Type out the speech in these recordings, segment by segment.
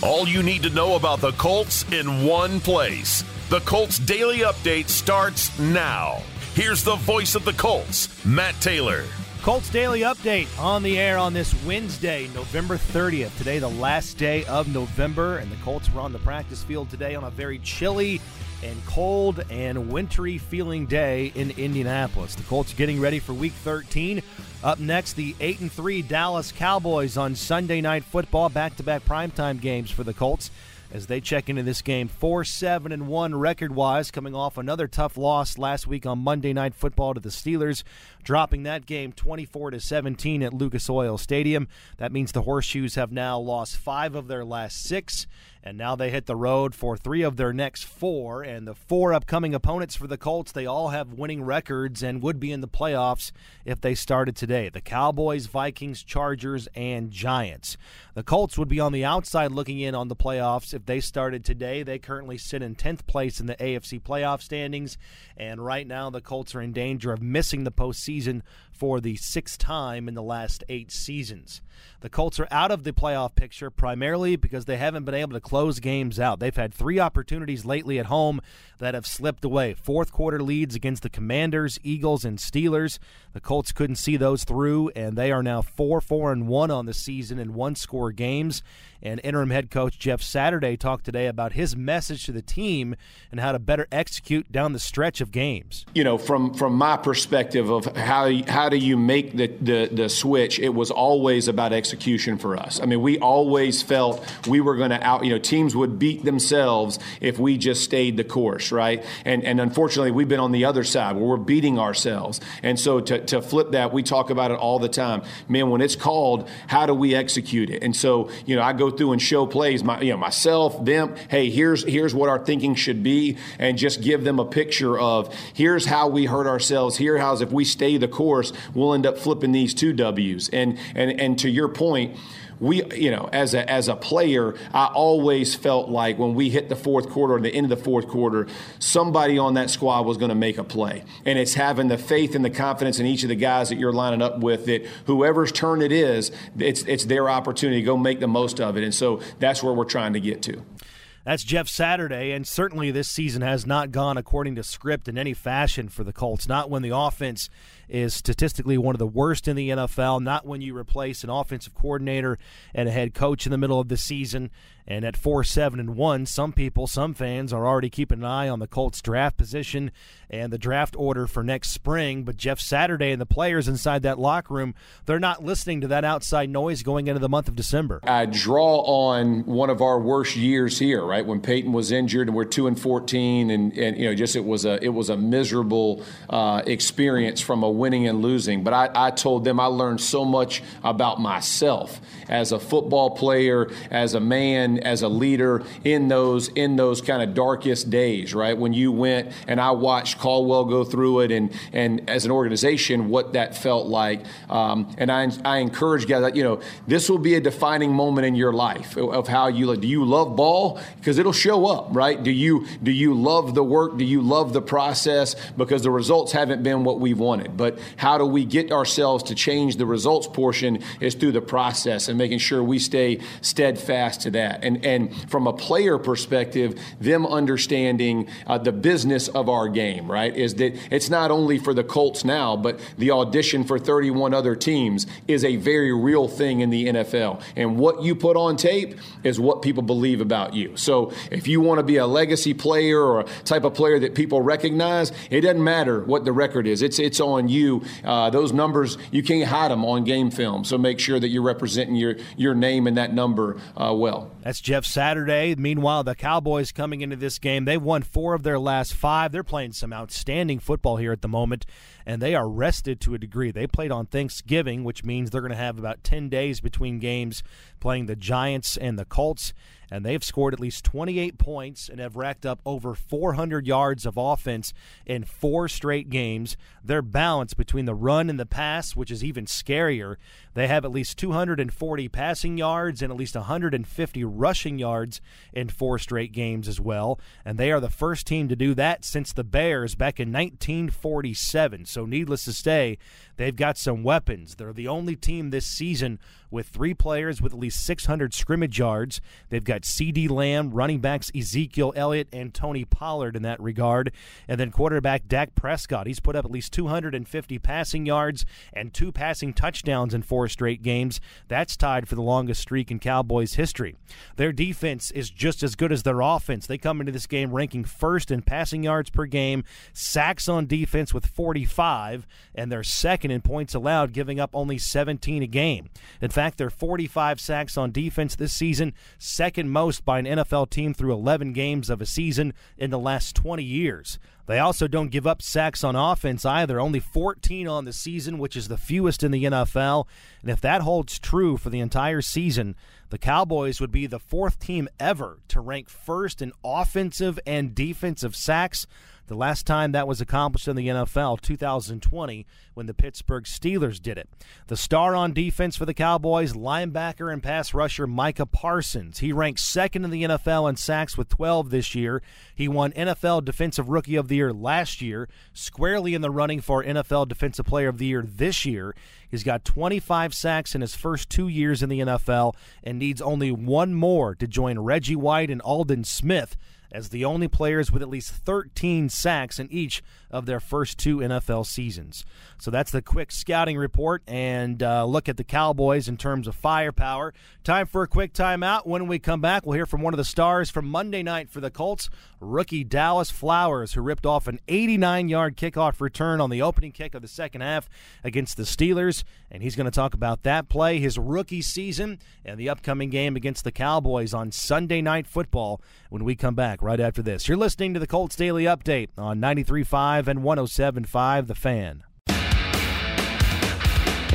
All you need to know about the Colts in one place. The Colts Daily Update starts now. Here's the voice of the Colts, Matt Taylor. Colts Daily Update on the air on this Wednesday, November 30th. Today, the last day of November, and the Colts were on the practice field today on a very chilly and cold and wintry feeling day in Indianapolis. The Colts getting ready for week 13. Up next, the 8 and 3 Dallas Cowboys on Sunday Night Football, back to back primetime games for the Colts as they check into this game 4 7 and 1 record wise, coming off another tough loss last week on Monday Night Football to the Steelers, dropping that game 24 to 17 at Lucas Oil Stadium. That means the Horseshoes have now lost five of their last six and now they hit the road for three of their next four. And the four upcoming opponents for the Colts, they all have winning records and would be in the playoffs if they started today. The Cowboys, Vikings, Chargers, and Giants. The Colts would be on the outside looking in on the playoffs if they started today. They currently sit in 10th place in the AFC playoff standings. And right now, the Colts are in danger of missing the postseason for the sixth time in the last eight seasons. The Colts are out of the playoff picture primarily because they haven't been able to close games out. They've had three opportunities lately at home that have slipped away. Fourth quarter leads against the Commanders, Eagles, and Steelers. The Colts couldn't see those through, and they are now 4 4 and 1 on the season in one score games. And interim head coach Jeff Saturday talked today about his message to the team and how to better execute down the stretch of games. You know, from from my perspective of how how do you make the, the, the switch, it was always about execution for us. I mean, we always felt we were going to out, you know, teams would beat themselves if we just stayed the course, right? And and unfortunately, we've been on the other side where we're beating ourselves. And so to, to flip that, we talk about it all the time. Man, when it's called, how do we execute it? And so, you know, I go through and show plays, my, you know, myself, them. Hey, here's here's what our thinking should be, and just give them a picture of here's how we hurt ourselves. Here, how's if we stay the course, we'll end up flipping these two W's. And and and to your point we, you know, as a, as a player, I always felt like when we hit the fourth quarter or the end of the fourth quarter, somebody on that squad was going to make a play. And it's having the faith and the confidence in each of the guys that you're lining up with that whoever's turn it is, it's, it's their opportunity to go make the most of it. And so that's where we're trying to get to. That's Jeff Saturday, and certainly this season has not gone according to script in any fashion for the Colts. Not when the offense is statistically one of the worst in the NFL, not when you replace an offensive coordinator and a head coach in the middle of the season. And at 4 7 and 1, some people, some fans are already keeping an eye on the Colts draft position and the draft order for next spring. But Jeff Saturday and the players inside that locker room, they're not listening to that outside noise going into the month of December. I draw on one of our worst years here, right? When Peyton was injured and we're 2 and 14 and, and you know, just it was a it was a miserable uh, experience from a winning and losing. But I, I told them I learned so much about myself as a football player, as a man, as a leader in those in those kind of darkest days, right? When you went and I watched Caldwell go through it, and and as an organization, what that felt like. Um, and I, I encourage guys that you know this will be a defining moment in your life of how you do you love ball because it'll show up, right? Do you do you love the work? Do you love the process? Because the results haven't been what we've wanted, but how do we get ourselves to change the results portion is through the process and making sure we stay steadfast to that and, and from a player perspective, them understanding uh, the business of our game, right? Is that it's not only for the Colts now, but the audition for 31 other teams is a very real thing in the NFL. And what you put on tape is what people believe about you. So if you want to be a legacy player or a type of player that people recognize, it doesn't matter what the record is. It's it's on you. Uh, those numbers you can't hide them on game film. So make sure that you're representing your your name and that number uh, well. That's Jeff Saturday. Meanwhile, the Cowboys coming into this game, they've won four of their last five. They're playing some outstanding football here at the moment, and they are rested to a degree. They played on Thanksgiving, which means they're going to have about 10 days between games playing the Giants and the Colts and they've scored at least 28 points and have racked up over 400 yards of offense in four straight games. Their balance between the run and the pass, which is even scarier. They have at least 240 passing yards and at least 150 rushing yards in four straight games as well. And they are the first team to do that since the Bears back in 1947. So, needless to say, they've got some weapons. They're the only team this season with three players with at least 600 scrimmage yards. They've got CeeDee Lamb, running backs Ezekiel Elliott, and Tony Pollard in that regard. And then quarterback Dak Prescott. He's put up at least 250 passing yards and two passing touchdowns in four straight games. That's tied for the longest streak in Cowboys history. Their defense is just as good as their offense. They come into this game ranking first in passing yards per game, sacks on defense with 45, and they're second in points allowed, giving up only 17 a game. In fact, they're 45 sacks on defense this season, second most by an NFL team through 11 games of a season in the last 20 years. They also don't give up sacks on offense either, only 14 on the season, which is the fewest in the NFL. And if that holds true for the entire season, the Cowboys would be the fourth team ever to rank first in offensive and defensive sacks. The last time that was accomplished in the NFL, 2020, when the Pittsburgh Steelers did it. The star on defense for the Cowboys, linebacker and pass rusher Micah Parsons. He ranks second in the NFL in sacks with 12 this year. He won NFL Defensive Rookie of the Year last year, squarely in the running for NFL Defensive Player of the Year this year. He's got 25 sacks in his first two years in the NFL and needs only one more to join Reggie White and Aldon Smith as the only players with at least 13 sacks in each of their first two NFL seasons. So that's the quick scouting report and uh, look at the Cowboys in terms of firepower. Time for a quick timeout. When we come back, we'll hear from one of the stars from Monday night for the Colts, rookie Dallas Flowers, who ripped off an 89 yard kickoff return on the opening kick of the second half against the Steelers. And he's going to talk about that play, his rookie season, and the upcoming game against the Cowboys on Sunday Night Football when we come back right after this. You're listening to the Colts Daily Update on 93.5 and 107.5 The Fan.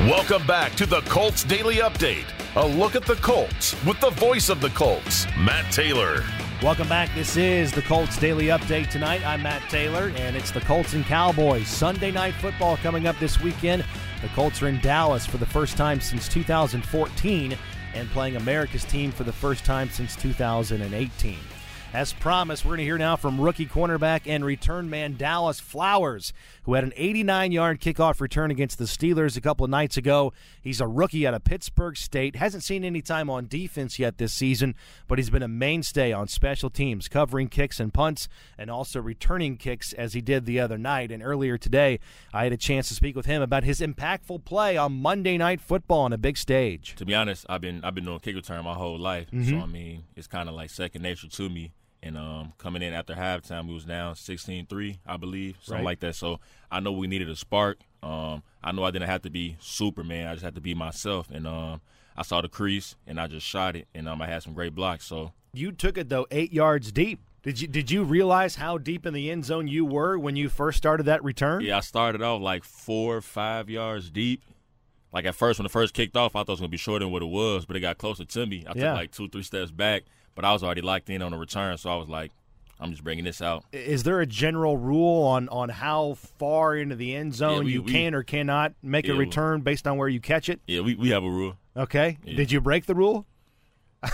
Welcome back to the Colts Daily Update. A look at the Colts with the voice of the Colts, Matt Taylor. Welcome back. This is the Colts Daily Update tonight. I'm Matt Taylor, and it's the Colts and Cowboys. Sunday night football coming up this weekend. The Colts are in Dallas for the first time since 2014 and playing America's team for the first time since 2018. As promised, we're going to hear now from rookie cornerback and return man Dallas Flowers, who had an 89 yard kickoff return against the Steelers a couple of nights ago. He's a rookie out of Pittsburg State, hasn't seen any time on defense yet this season, but he's been a mainstay on special teams, covering kicks and punts, and also returning kicks as he did the other night. And earlier today, I had a chance to speak with him about his impactful play on Monday Night Football on a big stage. To be honest, I've been I've been doing kick return my whole life, mm-hmm. so I mean it's kind of like second nature to me and um, coming in after halftime, we was down 16-3, I believe, something right. like that. So I know we needed a spark. Um, I know I didn't have to be Superman. I just had to be myself. And um, I saw the crease, and I just shot it, and um, I had some great blocks. So you took it though eight yards deep. Did you did you realize how deep in the end zone you were when you first started that return? Yeah, I started off like four or five yards deep. Like at first, when it first kicked off, I thought it was gonna be shorter than what it was, but it got closer to me. I yeah. took like two, three steps back but I was already locked in on the return, so I was like, I'm just bringing this out. Is there a general rule on on how far into the end zone yeah, we, you we, can or cannot make yeah, a return based on where you catch it? Yeah, we, we have a rule. Okay. Yeah. Did you break the rule?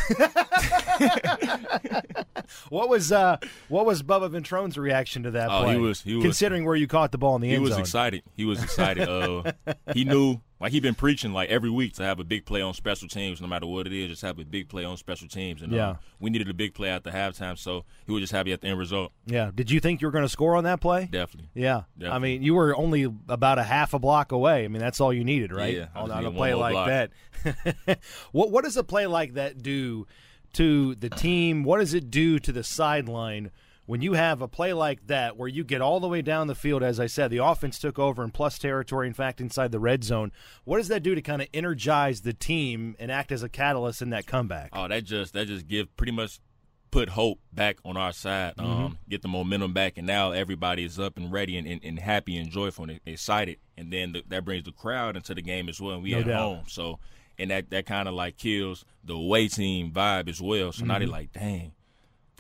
what was uh, what was Bubba Ventrone's reaction to that oh, play? He was, he was considering where you caught the ball in the end zone. He was excited. He was excited. uh, he knew like he been preaching like every week to have a big play on special teams, no matter what it is, just have a big play on special teams. And yeah. Um, we needed a big play at the halftime, so he was just happy at the end result. Yeah. Did you think you were going to score on that play? Definitely. Yeah. Definitely. I mean, you were only about a half a block away. I mean, that's all you needed, right? Yeah. On, on a play like block. that. what What does a play like that do to the team? What does it do to the sideline? When you have a play like that where you get all the way down the field, as I said, the offense took over in plus territory, in fact, inside the red zone. What does that do to kind of energize the team and act as a catalyst in that comeback? Oh, that just that just give pretty much put hope back on our side, mm-hmm. um, get the momentum back, and now everybody is up and ready and, and, and happy and joyful and excited, and then the, that brings the crowd into the game as well. And we no at doubt. home, so and that that kind of like kills the away team vibe as well. So mm-hmm. now they're like, dang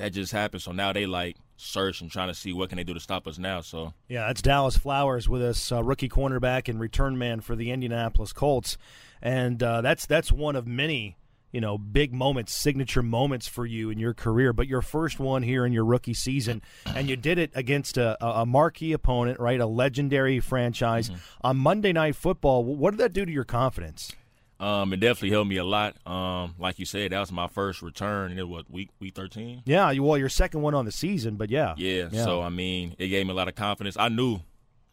that just happened. So now they like search and trying to see what can they do to stop us now. So yeah, that's Dallas Flowers with us, uh, rookie cornerback and return man for the Indianapolis Colts, and uh, that's that's one of many you know big moments, signature moments for you in your career. But your first one here in your rookie season, and you did it against a, a marquee opponent, right? A legendary franchise mm-hmm. on Monday Night Football. What did that do to your confidence? Um, it definitely helped me a lot. Um, like you said, that was my first return. It was week week thirteen. Yeah, well, your second one on the season, but yeah. yeah, Yeah. So I mean, it gave me a lot of confidence. I knew,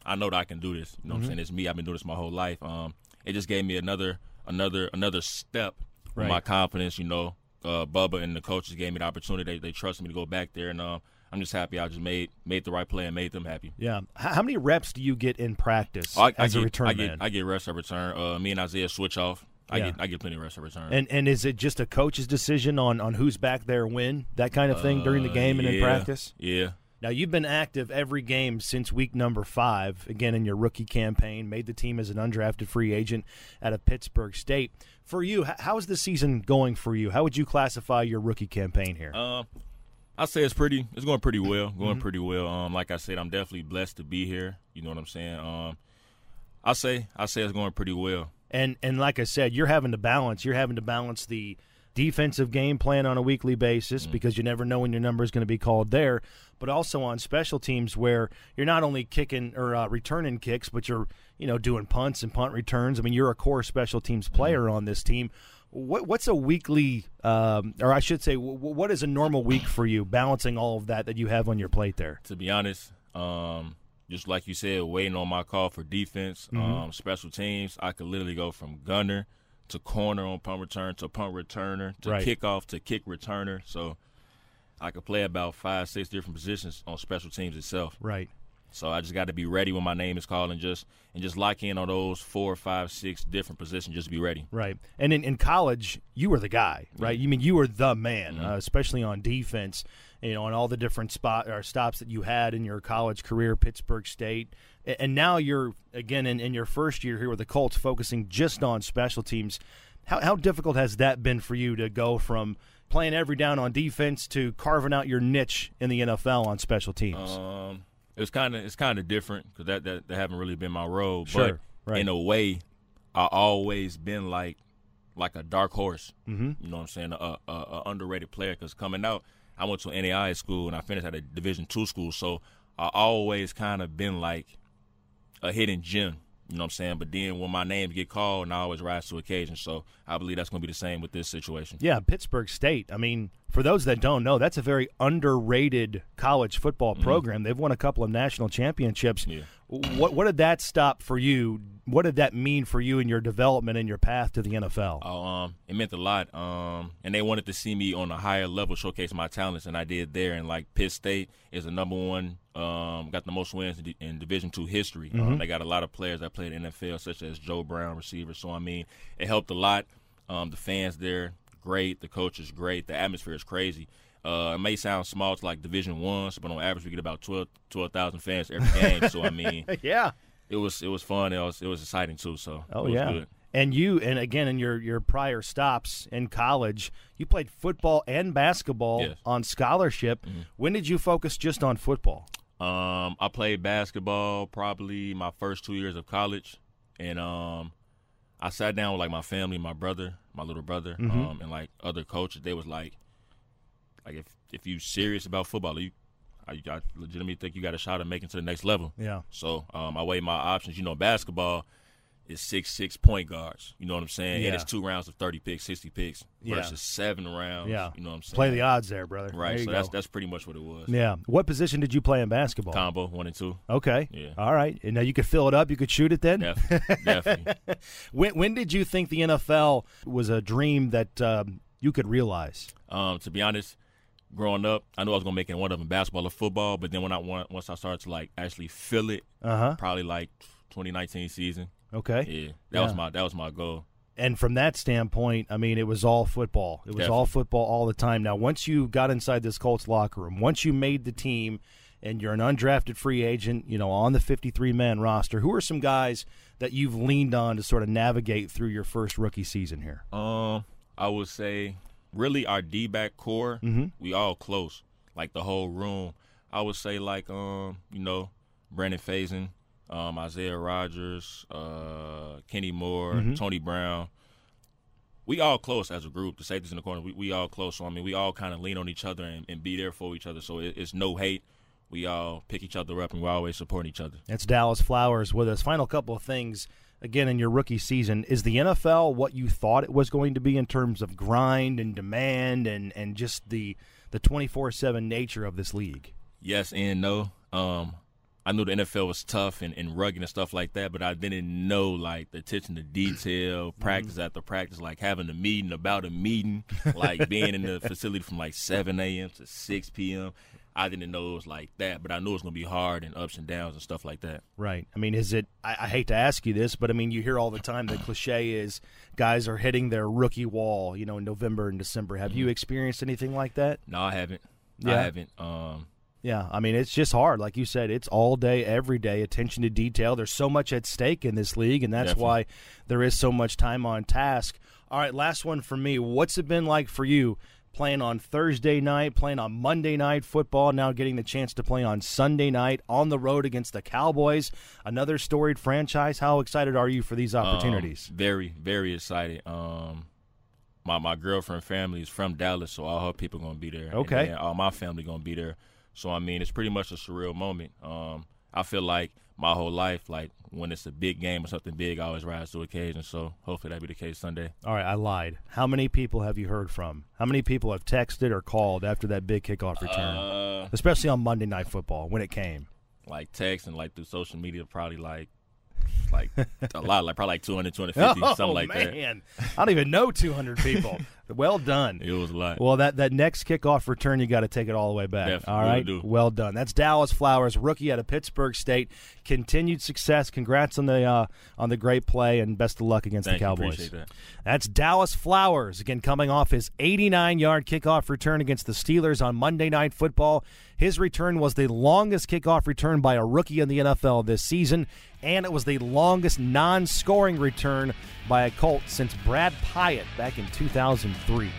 I know that I can do this. You know Mm-hmm. what I'm saying? It's me. I've been doing this my whole life. Um, it just gave me another another another step Right. my confidence. You know, uh, Bubba and the coaches gave me the opportunity. They, they trusted me to go back there, and um, I'm just happy I just made made the right play and made them happy. Yeah. How many reps do you get in practice I, I as get, a return I man? get I get rests of return. Uh, me and Isaiah switch off. I Yeah. get I get plenty of rest of return. and and is it just a coach's decision on on who's back there when that kind of thing during the Uh, game and in practice? Yeah. Now you've been active every game since week number five. Again, in your rookie campaign, made the team as an undrafted free agent out of Pittsburg State. For you, how's the season going for you? How would you classify your rookie campaign here? Um, I say it's pretty. It's going pretty well. Going Mm-hmm. pretty well. Um, like I said, I'm definitely blessed to be here. You know what I'm saying? Um, I say I say it's going pretty well. And and like I said, you're having to balance. You're having to balance the defensive game plan on a weekly basis because you never know when your number is going to be called there, but also on special teams where you're not only kicking or uh, returning kicks, but you're you know doing punts and punt returns. I mean, you're a core special teams player on this team. What, what's a weekly, um, or I should say, w- what is a normal week for you, balancing all of that that you have on your plate there? To be honest, um, just like you said, waiting on my call for defense, Mm-hmm. um, special teams, I could literally go from gunner to corner on punt return to punt returner to Right. kickoff to kick returner. So I could play about five, six different positions on special teams itself. Right. So I just got to be ready when my name is called and just and just lock in on those four, five, six different positions. Just to be ready. Right. And in, in college, you were the guy, right? You mean you were the man, uh, especially on defense, you know, on all the different spot or stops that you had in your college career, Pittsburg State. And now you're, again, in, in your first year here with the Colts, focusing just on special teams. How, how difficult has that been for you to go from playing every down on defense to carving out your niche in the NFL on special teams? Um, it's kind of it's kind of different because that, that that haven't really been my role. Sure, but right. in a way, I always been like like a dark horse. mm-hmm. You know what I'm saying? A, a, a underrated player because coming out, I went to an NAI school and I finished at a Division two school, so I always kind of been like a hidden gem. You know what I'm saying? But then when my name get called, and I always rise to occasion. So I believe that's going to be the same with this situation. Yeah, Pittsburg State. I mean, for those that don't know, that's a very underrated college football program. They've won a couple of national championships. Mm-hmm. Yeah. What what did that stop for you? What did that mean for you in your development and your path to the NFL? Oh, um, it meant a lot. Um, and they wanted to see me on a higher level, showcase my talents, and I did there. And like Pitt State is the number one, um, got the most wins in, in Division two history. Um, they got a lot of players that played in NFL, such as Joe Brown, receiver. So I mean, it helped a lot. Um, the fans there, great. The coach is great. The atmosphere is crazy. Uh, it may sound small to like Division ones, but on average we get about 12 12,000 fans every game. so I mean, yeah. it was it was fun. It was it was exciting too. So Oh it was yeah. good. And you and again in your your prior stops in college, you played football and basketball Yes. on scholarship. When did you focus just on football? Um, I played basketball probably my first two years of college, and um, I sat down with like my family, my brother, my little brother, um, and like other coaches. They was like, like if if you serious about football, you, I, I legitimately think you got a shot at making to the next level. Yeah. So um, I weighed my options. You know, basketball is six six point guards. You know what I'm saying? Yeah. And it's two rounds of thirty picks, sixty picks Yeah. versus seven rounds. Yeah. You know what I'm saying? Play the odds there, brother. Right. There So that's that's pretty much what it was. yeah. What position did you play in basketball? Combo one and two. Okay. Yeah. All right. And now you could fill it up. You could shoot it then. Definitely. definitely. When when did you think the NFL was a dream that um, you could realize? Um, to be honest, growing up, I knew I was gonna make it one of them, basketball or football. But then when I once I started to like actually feel it, Uh huh. probably like 2019 season. Okay. Yeah, that was my that was my goal. And from that standpoint, I mean, it was all football. It was all football all the time. Now, once you got inside this Colts locker room, once you made the team, and you're an undrafted free agent, you know, on the 53 man roster, who are some guys that you've leaned on to sort of navigate through your first rookie season here? Um, I would say really our D back core, we all close, like the whole room. I would say like um, you know, Brandon Facyson, um, Isaiah Rogers, uh, Kenny Moore, Tony Brown. We all close as a group. The safeties in the corner, we, we all close. So I mean, we all kind of lean on each other and, and be there for each other. So it, it's no hate. We all pick each other up and we're always support each other. That's Dallas Flowers with us. Final couple of things again in your rookie season. Is the NFL what you thought it was going to be in terms of grind and demand and and just the the twenty four seven nature of this league? Yes and no. Um, I knew the NFL was tough and, and rugged and stuff like that, but I didn't know like the attention to detail, mm-hmm. practice mm-hmm. after practice, like having a meeting about a meeting, like being in the facility from like 7 a.m. to 6 p.m. I didn't know it was like that, but I knew it was going to be hard and ups and downs and stuff like that. Right. I mean, is it? I, I, hate to ask you this, but I mean, you hear all the time the cliche is guys are hitting their rookie wall, you know, in November and December. Have mm-hmm. you experienced anything like that? No, I haven't. Yeah. I haven't. Um, yeah, I mean it's just hard. Like you said, it's all day, every day, attention to detail. There's so much at stake in this league, and that's Definitely. why there is so much time on task. All right, last one for me. What's it been like for you playing on Thursday night, playing on Monday night football, now getting the chance to play on Sunday night on the road against the Cowboys, another storied franchise? How excited are you for these um, opportunities? Um, very, very excited. Um, my my girlfriend family is from Dallas, so all her people gonna be there. Okay, all my family gonna be there. So I mean, it's pretty much a surreal moment. Um, I feel like my whole life, like when it's a big game or something big, I always rise to occasion. So hopefully that be the case Sunday. All right, I lied. How many people have you heard from? How many people have texted or called after that big kickoff return, uh, especially on Monday Night Football when it came? Like text and like through social media, probably like like a lot, like probably like 200, 250, oh, something like man. that. I don't even know 200 people. well done. It was a lot. Well, that, that next kickoff return, you got to take it all the way back. Definitely all right, do. well done. That's Dallas Flowers, rookie out of Pittsburg State. Continued success. Congrats on the uh, on the great play, and best of luck against Thank the Cowboys. That. That's Dallas Flowers again, coming off his 89 yard kickoff return against the Steelers on Monday Night Football. His return was the longest kickoff return by a rookie in the NFL this season and it was the longest non scoring return by a Colt since Brad Pyatt back in 2003.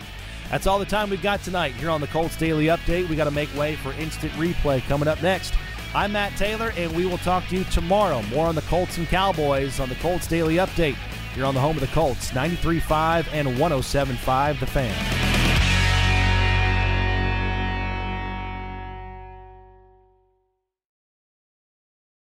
That's all the time we've got tonight here on the Colts Daily Update. We got to make way for instant replay coming up next. I'm Matt Taylor, and we will talk to you tomorrow. More on the Colts and Cowboys on the Colts Daily Update. You're on the home of the Colts, 93.5 and 107.5 The Fan.